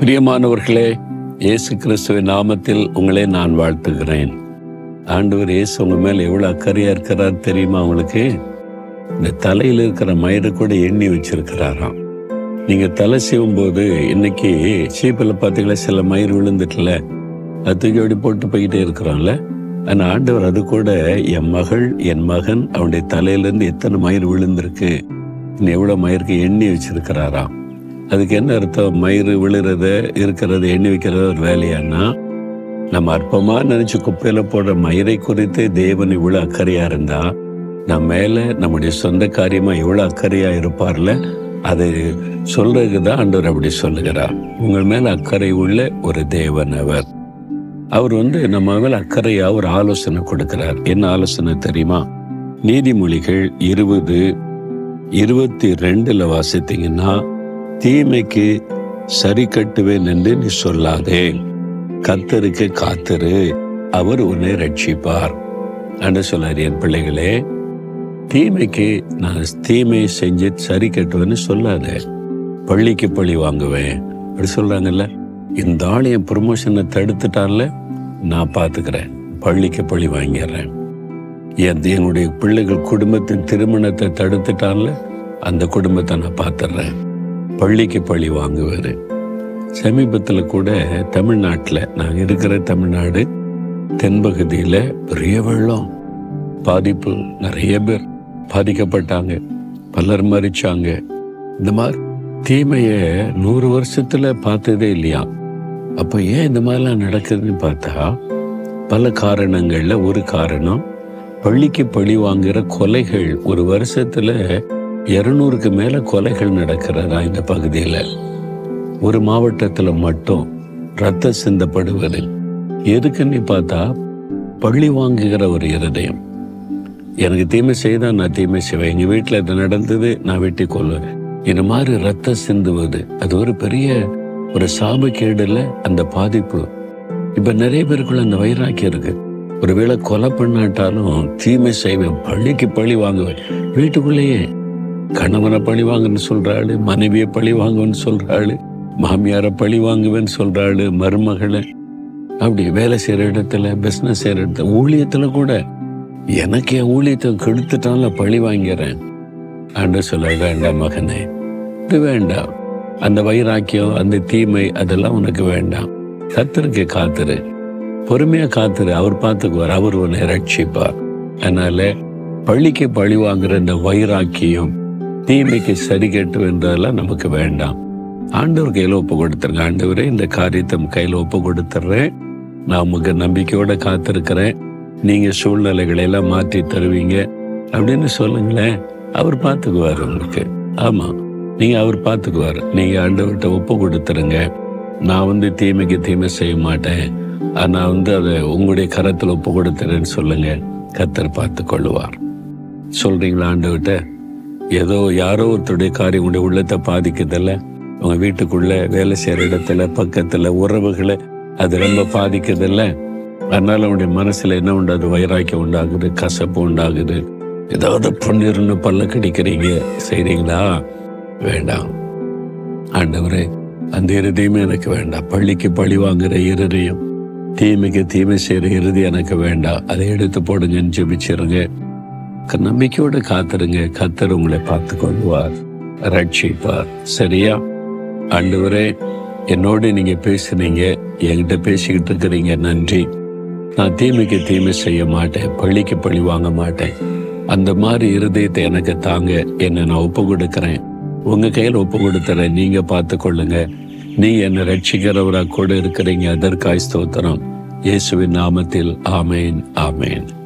பிரியமானவர்களே இயேசு கிறிஸ்துவின் நாமத்தில் உங்களை நான் வாழ்த்துகிறேன். ஆண்டவர் இயேசு உங்க மேலே எவ்வளவு அக்கறையா இருக்கிறார் தெரியுமா உங்களுக்கு? இந்த தலையில் இருக்கிற மயிறு கூட எண்ணி வச்சிருக்கிறாராம். நீங்க தலை செய்யும் போது இன்னைக்கு சீப்பில் பார்த்தீங்களா சில மயிர் விழுந்துட்டுல அது தூக்கி அப்படி போட்டு போய்கிட்டே இருக்கிறோம்ல ஆனால் ஆண்டவர் அது கூட என் மகள் என் மகன் அவனுடைய தலையிலேருந்து எத்தனை மயிர் விழுந்திருக்கு? இன்னும் மயிருக்கு எண்ணி வச்சிருக்கிறாராம்? அதுக்கு என்ன அர்த்தம்? மயிறு விழுறத இருக்கிறத எண்ணி வைக்கிறது ஒரு வேலையானா நம்ம அற்பமாக நினைச்சு குப்பையில் போடுற மயிரை குறித்து தேவன் இவ்வளோ அக்கறையாக இருந்தா நம்ம மேலே நம்முடைய சொந்த காரியமாக இவ்வளோ அக்கறையாக இருப்பார்ல அது சொல்றதுக்கு தான் ஆண்டவர் அப்படி சொல்லுகிறார். உங்கள் மேலே அக்கறை உள்ள ஒரு தேவன் அவர். அவர் வந்து நம்ம மேல அக்கறையாக ஒரு ஆலோசனை கொடுக்கிறார். என்ன ஆலோசனை தெரியுமா? நீதிமொழிகள் இருபது இருபத்தி ரெண்டுல வாசித்தீங்கன்னா தீமைக்கு சரி கட்டுவேன் என்று நீ சொல்லாதே. கத்தருக்கு காத்திரு. அவர் உன்னை ரட்சிப்பார். என்று சொல்லார் என் பிள்ளைகளே. தீமைக்கு நான் தீமை செஞ்சு சரி கட்டுவேன்னு சொல்லாத. பள்ளிக்கு பழி வாங்குவேன். அப்படி சொல்றாங்கல்ல? இந்த ஆள் என் ப்ரொமோஷனை தடுத்துட்டால நான் பார்த்துக்கிறேன் பள்ளிக்கு பழி வாங்கிடுறேன். என் என்னுடைய பிள்ளைகள் குடும்பத்தின் திருமணத்தை தடுத்துட்டால அந்த குடும்பத்தை நான் பார்த்துடுறேன் பள்ளிக்கு பழி வாங்குவார் சமீபத்தில் கூட தமிழ்நாட்டில் நாங்கள் இருக்கிற தமிழ்நாடு தென்பகுதியில் பெரிய வெள்ளம். பாதிப்பு நிறைய பேர் பாதிக்கப்பட்டாங்க பலர் மறிச்சாங்க இந்த மாதிரி தீமையை நூறு வருஷத்தில் பார்த்ததே இல்லையா? அப்போ ஏன் இந்த மாதிரிலாம் நடக்குதுன்னு பார்த்தா பல காரணங்களில் ஒரு காரணம் பள்ளிக்கு பழி வாங்குகிற கொலைகள் ஒரு வருஷத்தில் இருநூறுக்கு மேலே கொலைகள் நடக்கிறதா இந்த பகுதியில்? ஒரு மாவட்டத்தில் மட்டும் ரத்த சிந்தப்படுவது எதுக்குன்னு பார்த்தா பள்ளி வாங்குகிற ஒரு இருதயம். எனக்கு தீமை செய்தா நான் தீமை செய்வேன். எங்க வீட்டில் இது நடந்தது நான் வெட்டி கொள்வேன் இந்த மாதிரி ரத்த சிந்துவது அது ஒரு பெரிய ஒரு சாபக்கேடுல அந்த பாதிப்பு. இப்போ நிறைய பேருக்குள்ள அந்த வைராக்கியம் இருக்கு. ஒருவேளை கொலை பண்ணாட்டாலும் தீமை செய்வேன். பள்ளிக்கு பழி வாங்குவேன். வீட்டுக்குள்ளேயே கணவனை பழி வாங்குன்னு சொல்றாளு மனைவியை பழி வாங்குவேன்னு சொல்றாளு மாமியாரை பழி வாங்குவேன்னு சொல்றாளு மருமகளை அப்படி வேலை செய்கிற இடத்துல பிஸ்னஸ் செய்கிற இடத்துல ஊழியத்தில் கூட எனக்கு என் ஊழியத்தை கெடுத்துட்டால பழி வாங்கிறேன். ஆண்டு சொல்ல வேண்டாம் மகனே இது வேண்டாம். அந்த வைராக்கியம் அந்த தீமை அதெல்லாம் உனக்கு வேண்டாம். கத்தருக்கு காத்துரு. பொறுமையாக காத்துரு. அவர் பார்த்துக்குவார். அவர் உன்னை ரட்சிப்பார். அதனால பள்ளிக்கு பழி வாங்குற இந்த வைராக்கியம் தீமைக்கு சரி கேட்டு என்றதெல்லாம் நமக்கு வேண்டாம். ஆண்டவர் கையில ஒப்பு கொடுத்துருங்க. ஆண்டவரே இந்த காரியத்தை கையில் கையில ஒப்பு கொடுத்துட்றேன் நான் உமக்கு நம்பிக்கையோட காத்திருக்கிறேன். நீங்க சூழ்நிலைகளை எல்லாம் மாற்றி தருவீங்க. அப்படின்னு சொல்லுங்களேன். அவர் பார்த்துக்குவார் உங்களுக்கு. ஆமா நீங்க அவர் பார்த்துக்குவார். நீங்க ஆண்டவர்கிட்ட ஒப்பு கொடுத்துருங்க. நான் வந்து தீமைக்கு தீமை செய்ய மாட்டேன். நான் வந்து அதை உங்களுடைய கரத்தில் ஒப்பு கொடுத்துறேன்னு சொல்லுங்க. கத்தர் பார்த்து கொள்ளுவார் சொல்றீங்களா ஆண்டவர்கிட்ட? ஏதோ யாரோ ஒருத்தருடைய காரியம் உங்களுடைய உள்ளத்தை பாதிக்குதில்ல? உங்க வீட்டுக்குள்ள வேலை செய்யற இடத்துல பக்கத்துல உறவுகளை அது ரொம்ப பாதிக்குதில்ல? அதனால அவனுடைய மனசுல என்ன உண்டாது வைராக்கியம் உண்டாகுது கசப்பு உண்டாகுது. ஏதாவது பொண்ணிருந்து பல்ல கடிக்கிறீங்க செய்றீங்களா? வேண்டாம். ஆண்டவரே அந்த இறுதியுமே எனக்கு வேண்டாம். பள்ளிக்கு பழி வாங்குற இருதயம் தீமைக்கு தீமை செய்யற இறுதி எனக்கு வேண்டாம். அதை எடுத்து போடுங்கன்னு ஜெபிச்சிருங்க. நம்பிக்கையோட காத்துருங்க. கத்தர் உங்களை பார்த்து கொள்வார் ரட்சிப்பார். சரியா? ஆண்டவரே என்னோட நீங்க பேசுனீங்க என்கிட்ட பேசிக்கிட்டு இருக்கிறீங்க நன்றி. நான் தீமைக்கு தீமை செய்ய மாட்டேன் பள்ளிக்கு பழி வாங்க மாட்டேன். அந்த மாதிரி இருதயத்தை எனக்கு தாங்க என்னை நான் ஒப்பு கொடுக்குறேன் உங்க கையில் ஒப்பு கொடுத்துறேன் நீங்க பார்த்து கொள்ளுங்க நீ என்னை ரட்சிக்கிறவராக கூட இருக்கிறீங்க அதற்காய் ஸ்தோத்திரம். இயேசுவின் நாமத்தில் ஆமேன் ஆமேன்.